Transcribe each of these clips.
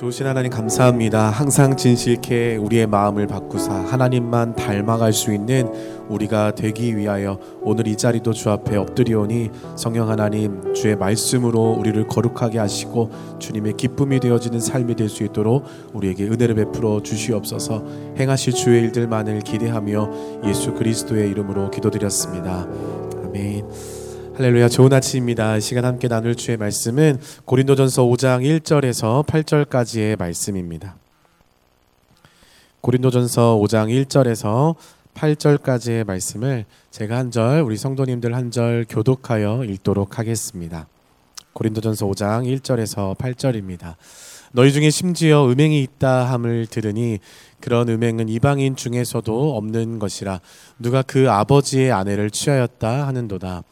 좋으신 하나님 감사합니다. 항상 진실케 우리의 마음을 바꾸사 하나님만 닮아갈 수 있는 우리가 되기 위하여 오늘 이 자리도 주 앞에 엎드리오니 성령 하나님 주의 말씀으로 우리를 거룩하게 하시고 주님의 기쁨이 되어지는 삶이 될 수 있도록 우리에게 은혜를 베풀어 주시옵소서 행하실 주의 일들만을 기대하며 예수 그리스도의 이름으로 기도드렸습니다. 아멘. 할렐루야 좋은 아침입니다. 이 시간 함께 나눌 주의 말씀은 고린도전서 5장 1절에서 8절까지의 말씀입니다. 고린도전서 5장 1절에서 8절까지의 말씀을 제가 한 절, 우리 성도님들 한 절 교독하여 읽도록 하겠습니다. 고린도전서 5장 1절에서 8절입니다. 너희 중에 심지어 음행이 있다 함을 들으니 그런 음행은 이방인 중에서도 없는 것이라 누가 그 아버지의 아내를 취하였다 하는도다.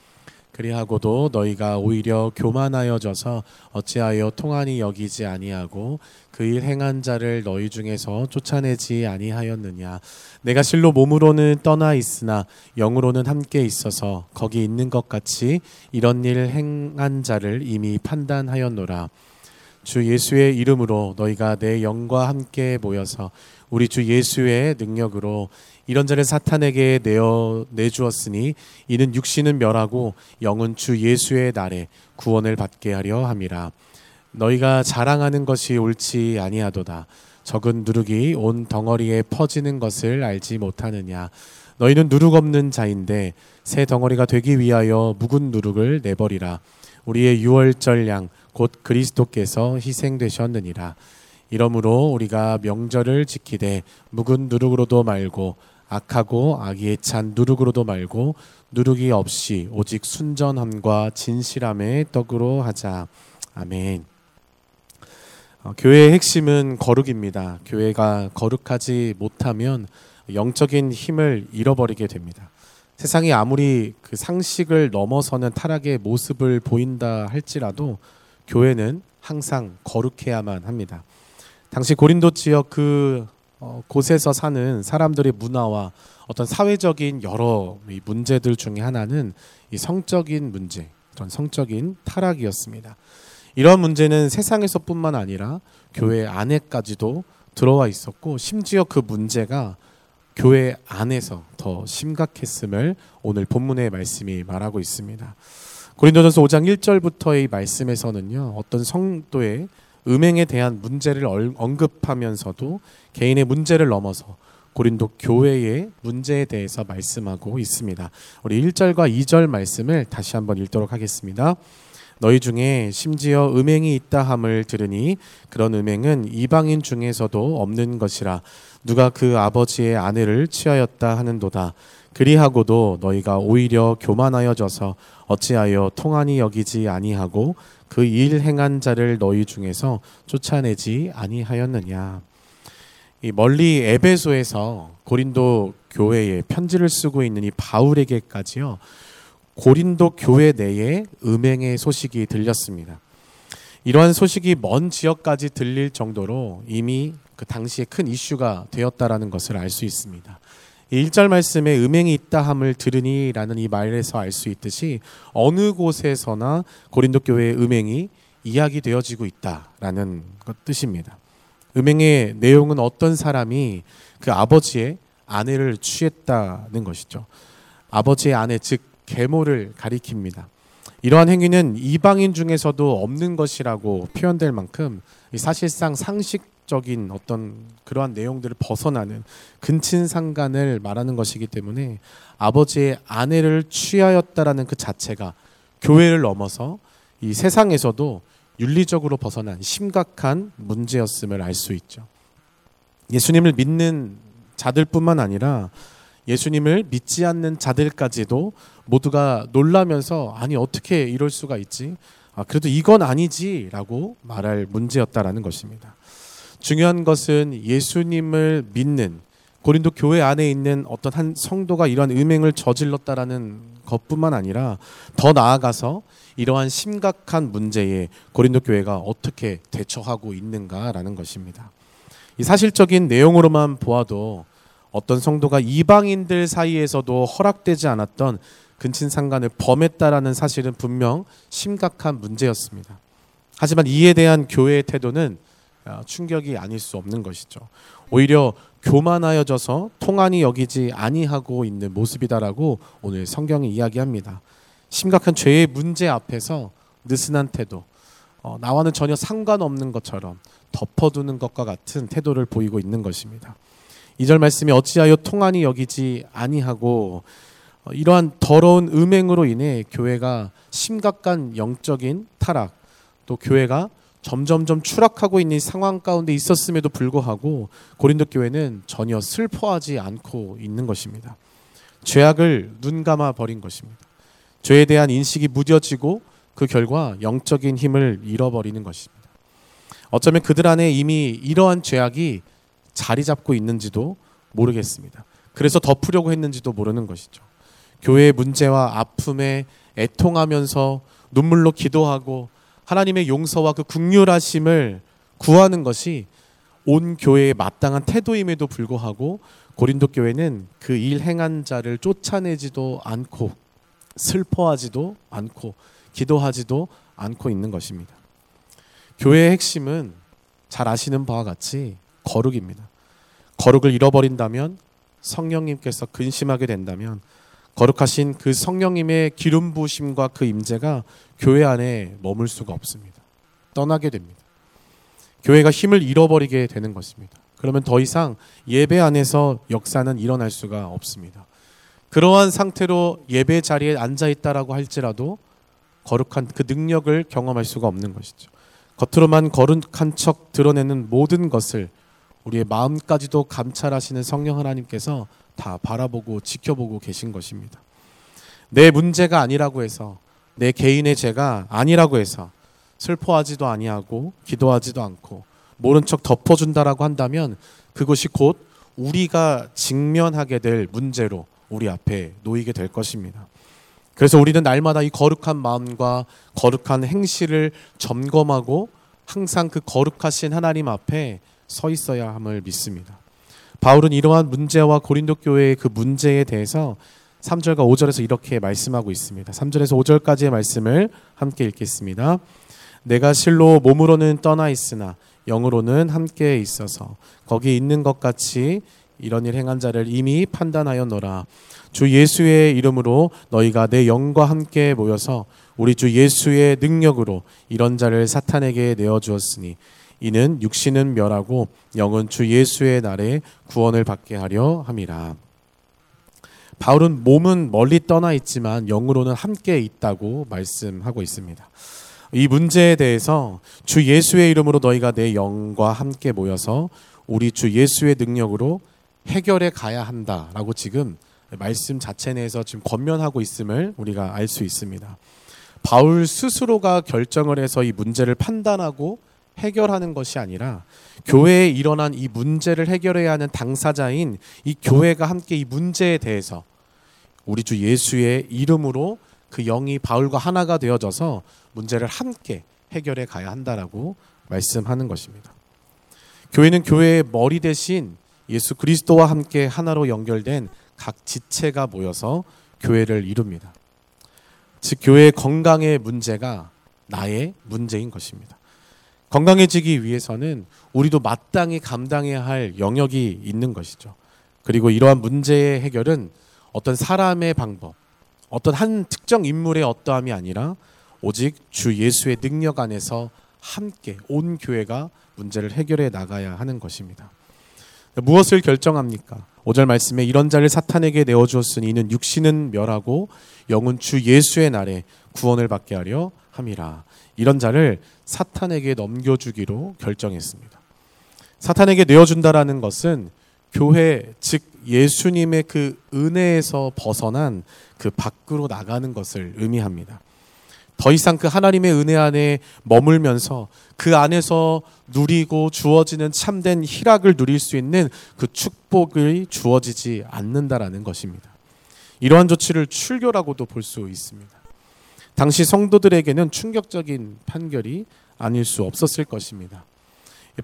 그리하고도 너희가 오히려 교만하여져서 어찌하여 통한이 여기지 아니하고 그 일 행한 자를 너희 중에서 쫓아내지 아니하였느냐? 내가 실로 몸으로는 떠나 있으나 영으로는 함께 있어서 거기 있는 것 같이 이런 일 행한 자를 이미 판단하였노라. 주 예수의 이름으로 너희가 내 영과 함께 모여서 우리 주 예수의 능력으로 이런 자를 사탄에게 내어 내주었으니 이는 육신은 멸하고 영은 주 예수의 날에 구원을 받게 하려 함이라. 너희가 자랑하는 것이 옳지 아니하도다. 적은 누룩이 온 덩어리에 퍼지는 것을 알지 못하느냐. 너희는 누룩 없는 자인데 새 덩어리가 되기 위하여 묵은 누룩을 내버리라. 우리의 유월절 양 곧 그리스도께서 희생되셨느니라 이러므로 우리가 명절을 지키되 묵은 누룩으로도 말고 악하고 악의에 찬 누룩으로도 말고 누룩이 없이 오직 순전함과 진실함의 떡으로 하자. 아멘. 어, 교회의 핵심은 거룩입니다. 교회가 거룩하지 못하면 영적인 힘을 잃어버리게 됩니다. 세상이 아무리 그 상식을 넘어서는 타락의 모습을 보인다 할지라도 교회는 항상 거룩해야만 합니다. 당시 고린도 지역 그 어, 곳에서 사는 사람들의 문화와 어떤 사회적인 여러 문제들 중에 하나는 이 성적인 문제, 어떤 성적인 타락이었습니다. 이런 문제는 세상에서뿐만 아니라 교회 안에까지도 들어와 있었고 심지어 그 문제가 교회 안에서 더 심각했음을 오늘 본문의 말씀이 말하고 있습니다. 고린도전서 5장 1절부터의 말씀에서는요. 어떤 성도의 음행에 대한 문제를 언급하면서도 개인의 문제를 넘어서 고린도 교회의 문제에 대해서 말씀하고 있습니다. 우리 1절과 2절 말씀을 다시 한번 읽도록 하겠습니다. 너희 중에 심지어 음행이 있다 함을 들으니 그런 음행은 이방인 중에서도 없는 것이라 누가 그 아버지의 아내를 취하였다 하는도다. 그리하고도 너희가 오히려 교만하여 져서 어찌하여 통한이 여기지 아니하고 그 일 행한 자를 너희 중에서 쫓아내지 아니하였느냐. 이 멀리 에베소에서 고린도 교회에 편지를 쓰고 있는 이 바울에게까지요. 고린도 교회 내에 음행의 소식이 들렸습니다. 이러한 소식이 먼 지역까지 들릴 정도로 이미 그 당시에 큰 이슈가 되었다라는 것을 알 수 있습니다. 1절 말씀에 음행이 있다 함을 들으니라는 이 말에서 알 수 있듯이 어느 곳에서나 고린도 교회의 음행이 이야기되어지고 있다라는 것 뜻입니다. 음행의 내용은 어떤 사람이 그 아버지의 아내를 취했다는 것이죠. 아버지의 아내 즉 계모를 가리킵니다. 이러한 행위는 이방인 중에서도 없는 것이라고 표현될 만큼 사실상 상식 적인 어떤 그러한 내용들을 벗어나는 근친 상간을 말하는 것이기 때문에 아버지의 아내를 취하였다라는 그 자체가 교회를 넘어서 이 세상에서도 윤리적으로 벗어난 심각한 문제였음을 알 수 있죠. 예수님을 믿는 자들뿐만 아니라 예수님을 믿지 않는 자들까지도 모두가 놀라면서 아니 어떻게 이럴 수가 있지? 아, 그래도 이건 아니지라고 말할 문제였다라는 것입니다. 중요한 것은 예수님을 믿는 고린도 교회 안에 있는 어떤 한 성도가 이러한 음행을 저질렀다라는 것뿐만 아니라 더 나아가서 이러한 심각한 문제에 고린도 교회가 어떻게 대처하고 있는가라는 것입니다. 이 사실적인 내용으로만 보아도 어떤 성도가 이방인들 사이에서도 허락되지 않았던 근친상간을 범했다라는 사실은 분명 심각한 문제였습니다. 하지만 이에 대한 교회의 태도는 아, 충격이 아닐 수 없는 것이죠. 오히려 교만하여져서 통한이 여기지 아니하고 있는 모습이다라고 오늘 성경이 이야기합니다. 심각한 죄의 문제 앞에서 느슨한 태도, 어, 나와는 전혀 상관없는 것처럼 덮어두는 것과 같은 태도를 보이고 있는 것입니다. 이 절 말씀이 어찌하여 통한이 여기지 아니하고 어, 이러한 더러운 음행으로 인해 교회가 심각한 영적인 타락, 또 교회가 점점점 추락하고 있는 상황 가운데 있었음에도 불구하고 고린도 교회는 전혀 슬퍼하지 않고 있는 것입니다. 죄악을 눈 감아 버린 것입니다. 죄에 대한 인식이 무뎌지고 그 결과 영적인 힘을 잃어버리는 것입니다. 어쩌면 그들 안에 이미 이러한 죄악이 자리 잡고 있는지도 모르겠습니다. 그래서 덮으려고 했는지도 모르는 것이죠. 교회의 문제와 아픔에 애통하면서 눈물로 기도하고 하나님의 용서와 그 국률하심을 구하는 것이 온 교회의 마땅한 태도임에도 불구하고 고린도 교회는 그 일 행한 자를 쫓아내지도 않고 슬퍼하지도 않고 기도하지도 않고 있는 것입니다. 교회의 핵심은 잘 아시는 바와 같이 거룩입니다. 거룩을 잃어버린다면 성령님께서 근심하게 된다면 거룩하신 그 성령님의 기름 부심과 그 임재가 교회 안에 머물 수가 없습니다. 떠나게 됩니다. 교회가 힘을 잃어버리게 되는 것입니다. 그러면 더 이상 예배 안에서 역사는 일어날 수가 없습니다. 그러한 상태로 예배 자리에 앉아 있다라고 할지라도 거룩한 그 능력을 경험할 수가 없는 것이죠. 겉으로만 거룩한 척 드러내는 모든 것을 우리의 마음까지도 감찰하시는 성령 하나님께서 다 바라보고 지켜보고 계신 것입니다. 내 문제가 아니라고 해서 내 개인의 죄가 아니라고 해서 슬퍼하지도 아니하고 기도하지도 않고 모른 척 덮어준다라고 한다면 그것이 곧 우리가 직면하게 될 문제로 우리 앞에 놓이게 될 것입니다. 그래서 우리는 날마다 이 거룩한 마음과 거룩한 행실을 점검하고 항상 그 거룩하신 하나님 앞에 서 있어야 함을 믿습니다. 바울은 이러한 문제와 고린도 교회의 그 문제에 대해서 3절과 5절에서 이렇게 말씀하고 있습니다. 3절에서 5절까지의 말씀을 함께 읽겠습니다. 내가 실로 몸으로는 떠나 있으나 영으로는 함께 있어서 거기 있는 것 같이 이런 일 행한 자를 이미 판단하였노라. 주 예수의 이름으로 너희가 내 영과 함께 모여서 우리 주 예수의 능력으로 이런 자를 사탄에게 내어 주었으니 이는 육신은 멸하고 영은 주 예수의 날에 구원을 받게 하려 함이라. 바울은 몸은 멀리 떠나 있지만 영으로는 함께 있다고 말씀하고 있습니다. 이 문제에 대해서 주 예수의 이름으로 너희가 내 영과 함께 모여서 우리 주 예수의 능력으로 해결해 가야 한다라고 지금 말씀 자체 내에서 지금 권면하고 있음을 우리가 알 수 있습니다. 바울 스스로가 결정을 해서 이 문제를 판단하고 해결하는 것이 아니라 교회에 일어난 이 문제를 해결해야 하는 당사자인 이 교회가 함께 이 문제에 대해서 우리 주 예수의 이름으로 그 영이 바울과 하나가 되어져서 문제를 함께 해결해 가야 한다라고 말씀하는 것입니다. 교회는 교회의 머리 대신 예수 그리스도와 함께 하나로 연결된 각 지체가 모여서 교회를 이룹니다. 즉 교회의 건강의 문제가 나의 문제인 것입니다. 건강해지기 위해서는 우리도 마땅히 감당해야 할 영역이 있는 것이죠. 그리고 이러한 문제의 해결은 어떤 사람의 방법, 어떤 한 특정 인물의 어떠함이 아니라 오직 주 예수의 능력 안에서 함께 온 교회가 문제를 해결해 나가야 하는 것입니다. 무엇을 결정합니까? 5절 말씀에 이런 자를 사탄에게 내어 주었으니 이는 육신은 멸하고 영은 주 예수의 날에 구원을 받게 하려 함이라. 이런 자를 사탄에게 넘겨주기로 결정했습니다. 사탄에게 내어준다라는 것은 교회 즉 예수님의 그 은혜에서 벗어난 그 밖으로 나가는 것을 의미합니다. 더 이상 그 하나님의 은혜 안에 머물면서 그 안에서 누리고 주어지는 참된 희락을 누릴 수 있는 그 축복이 주어지지 않는다라는 것입니다. 이러한 조치를 출교라고도 볼 수 있습니다. 당시 성도들에게는 충격적인 판결이 아닐 수 없었을 것입니다.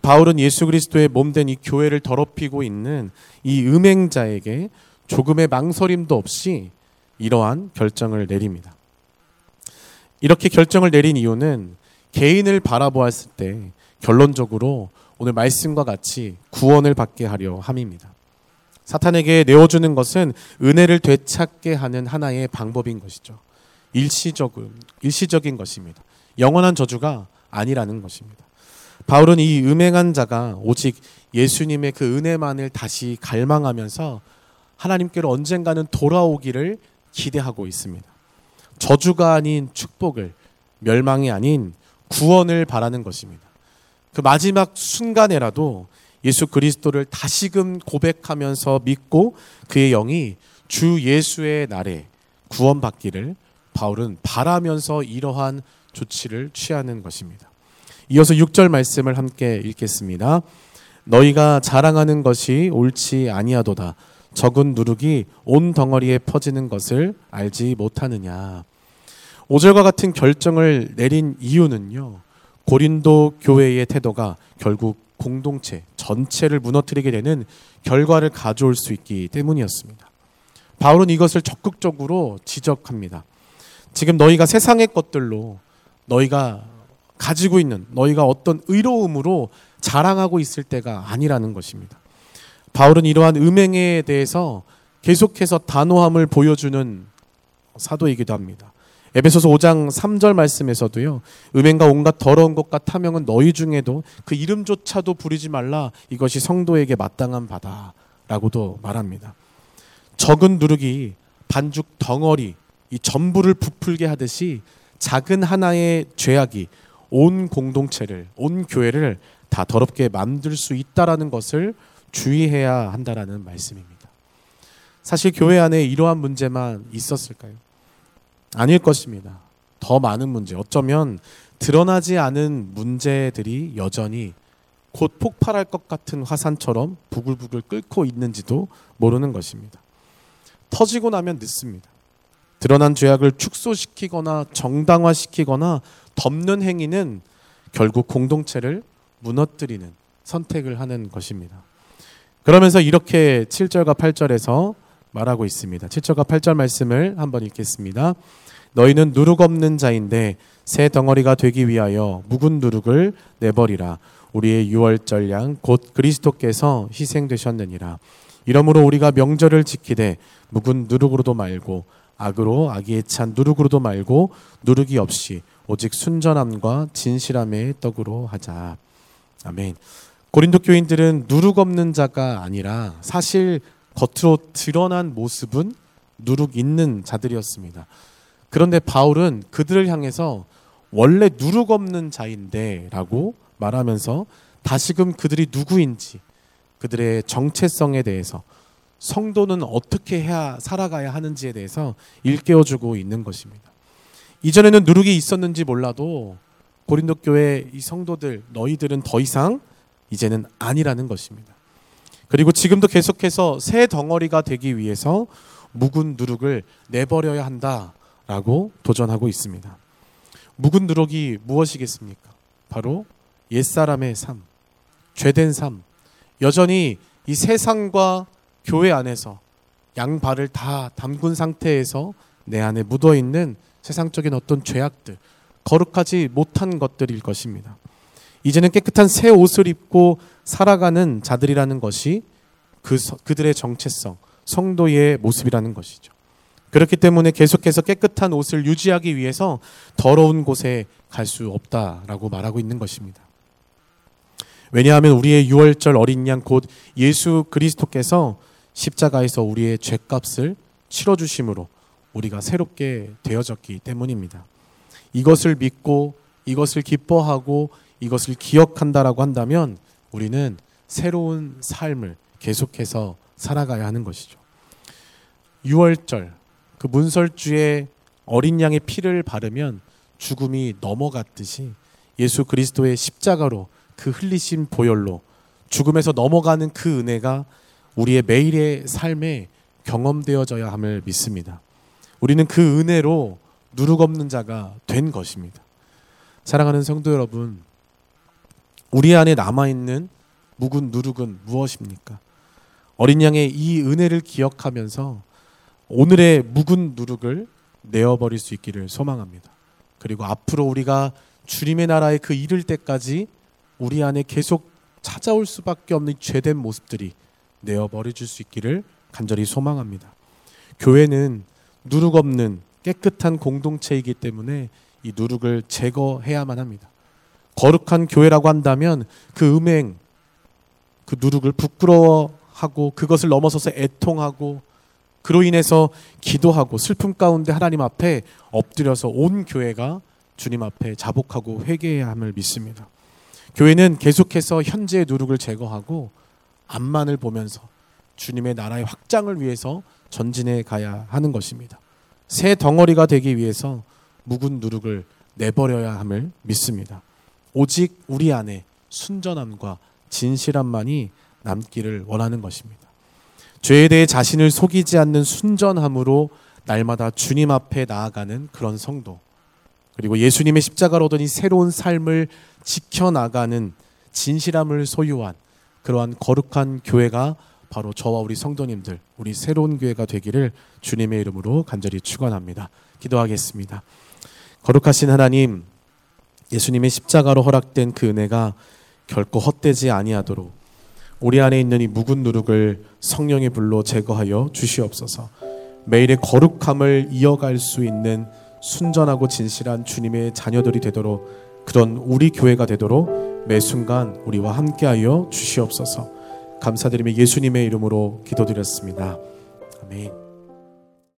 바울은 예수 그리스도의 몸된 이 교회를 더럽히고 있는 이 음행자에게 조금의 망설임도 없이 이러한 결정을 내립니다. 이렇게 결정을 내린 이유는 개인을 바라보았을 때 결론적으로 오늘 말씀과 같이 구원을 받게 하려 함입니다. 사탄에게 내어주는 것은 은혜를 되찾게 하는 하나의 방법인 것이죠. 일시적인, 일시적인 것입니다. 영원한 저주가 아니라는 것입니다. 바울은 이 음행한 자가 오직 예수님의 그 은혜만을 다시 갈망하면서 하나님께로 언젠가는 돌아오기를 기대하고 있습니다. 저주가 아닌 축복을, 멸망이 아닌 구원을 바라는 것입니다. 그 마지막 순간에라도 예수 그리스도를 다시금 고백하면서 믿고 그의 영이 주 예수의 날에 구원받기를 바울은 바라면서 이러한 조치를 취하는 것입니다. 이어서 6절 말씀을 함께 읽겠습니다. 너희가 자랑하는 것이 옳지 아니하도다. 적은 누룩이 온 덩어리에 퍼지는 것을 알지 못하느냐. 5절과 같은 결정을 내린 이유는요. 고린도 교회의 태도가 결국 공동체 전체를 무너뜨리게 되는 결과를 가져올 수 있기 때문이었습니다. 바울은 이것을 적극적으로 지적합니다. 지금 너희가 세상의 것들로 너희가 가지고 있는 너희가 어떤 의로움으로 자랑하고 있을 때가 아니라는 것입니다. 바울은 이러한 음행에 대해서 계속해서 단호함을 보여주는 사도이기도 합니다. 에베소서 5장 3절 말씀에서도요. 음행과 온갖 더러운 것과 탐욕은 너희 중에도 그 이름조차도 부리지 말라. 이것이 성도에게 마땅한 바다라고도 말합니다. 적은 누룩이 반죽 덩어리 이 전부를 부풀게 하듯이 작은 하나의 죄악이 온 공동체를 온 교회를 다 더럽게 만들 수 있다라는 것을 주의해야 한다라는 말씀입니다. 사실 교회 안에 이러한 문제만 있었을까요? 아닐 것입니다. 더 많은 문제, 어쩌면 드러나지 않은 문제들이 여전히 곧 폭발할 것 같은 화산처럼 부글부글 끓고 있는지도 모르는 것입니다. 터지고 나면 늦습니다. 드러난 죄악을 축소시키거나 정당화시키거나 덮는 행위는 결국 공동체를 무너뜨리는 선택을 하는 것입니다. 그러면서 이렇게 7절과 8절에서 말하고 있습니다. 7절과 8절 말씀을 한번 읽겠습니다. 너희는 누룩 없는 자인데 새 덩어리가 되기 위하여 묵은 누룩을 내버리라. 우리의 유월절 양 곧 그리스도께서 희생되셨느니라. 이러므로 우리가 명절을 지키되 묵은 누룩으로도 말고 악으로 악에 찬 누룩으로도 말고 누룩이 없이 오직 순전함과 진실함의 떡으로 하자. 아멘. 고린도 교인들은 누룩 없는 자가 아니라 사실 겉으로 드러난 모습은 누룩 있는 자들이었습니다. 그런데 바울은 그들을 향해서 원래 누룩 없는 자인데라고 말하면서 다시금 그들이 누구인지 그들의 정체성에 대해서 성도는 어떻게 해야 살아가야 하는지에 대해서 일깨워주고 있는 것입니다. 이전에는 누룩이 있었는지 몰라도 고린도 교회 이 성도들 너희들은 더 이상 이제는 아니라는 것입니다. 그리고 지금도 계속해서 새 덩어리가 되기 위해서 묵은 누룩을 내버려야 한다. 라고 도전하고 있습니다. 묵은 누룩이 무엇이겠습니까? 바로 옛사람의 삶, 죄된 삶. 여전히 이 세상과 교회 안에서 양발을 다 담근 상태에서 내 안에 묻어 있는 세상적인 어떤 죄악들, 거룩하지 못한 것들일 것입니다. 이제는 깨끗한 새 옷을 입고 살아가는 자들이라는 것이 그 그들의 정체성, 성도의 모습이라는 것이죠. 그렇기 때문에 계속해서 깨끗한 옷을 유지하기 위해서 더러운 곳에 갈 수 없다라고 말하고 있는 것입니다. 왜냐하면 우리의 유월절 어린 양 곧 예수 그리스도께서 십자가에서 우리의 죄값을 치러 주심으로 우리가 새롭게 되어졌기 때문입니다. 이것을 믿고 이것을 기뻐하고 이것을 기억한다라고 한다면 우리는 새로운 삶을 계속해서 살아가야 하는 것이죠. 유월절 그 문설주에 어린 양의 피를 바르면 죽음이 넘어갔듯이 예수 그리스도의 십자가로 그 흘리신 보혈로 죽음에서 넘어가는 그 은혜가 우리의 매일의 삶에 경험되어져야 함을 믿습니다. 우리는 그 은혜로 누룩 없는 자가 된 것입니다. 사랑하는 성도 여러분, 우리 안에 남아있는 묵은 누룩은 무엇입니까? 어린 양의 이 은혜를 기억하면서 오늘의 묵은 누룩을 내어버릴 수 있기를 소망합니다. 그리고 앞으로 우리가 주님의 나라에 그 이를 때까지 우리 안에 계속 찾아올 수밖에 없는 죄된 모습들이 내어 버려질 수 있기를 간절히 소망합니다. 교회는 누룩 없는 깨끗한 공동체이기 때문에 이 누룩을 제거해야만 합니다. 거룩한 교회라고 한다면 그 음행, 그 누룩을 부끄러워하고 그것을 넘어서서 애통하고 그로 인해서 기도하고 슬픔 가운데 하나님 앞에 엎드려서 온 교회가 주님 앞에 자복하고 회개해야 함을 믿습니다. 교회는 계속해서 현재의 누룩을 제거하고 앞만을 보면서 주님의 나라의 확장을 위해서 전진해 가야 하는 것입니다. 새 덩어리가 되기 위해서 묵은 누룩을 내버려야 함을 믿습니다. 오직 우리 안에 순전함과 진실함만이 남기를 원하는 것입니다. 죄에 대해 자신을 속이지 않는 순전함으로 날마다 주님 앞에 나아가는 그런 성도. 그리고 예수님의 십자가로 얻은 이 새로운 삶을 지켜나가는 진실함을 소유한 그러한 거룩한 교회가 바로 저와 우리 성도님들, 우리 새로운 교회가 되기를 주님의 이름으로 간절히 축원합니다. 기도하겠습니다. 거룩하신 하나님, 예수님의 십자가로 허락된 그 은혜가 결코 헛되지 아니하도록 우리 안에 있는 이 묵은 누룩을 성령의 불로 제거하여 주시옵소서. 매일의 거룩함을 이어갈 수 있는 순전하고 진실한 주님의 자녀들이 되도록 그런 우리 교회가 되도록 매 순간 우리와 함께하여 주시옵소서. 감사드리며 예수님의 이름으로 기도드렸습니다. 아멘.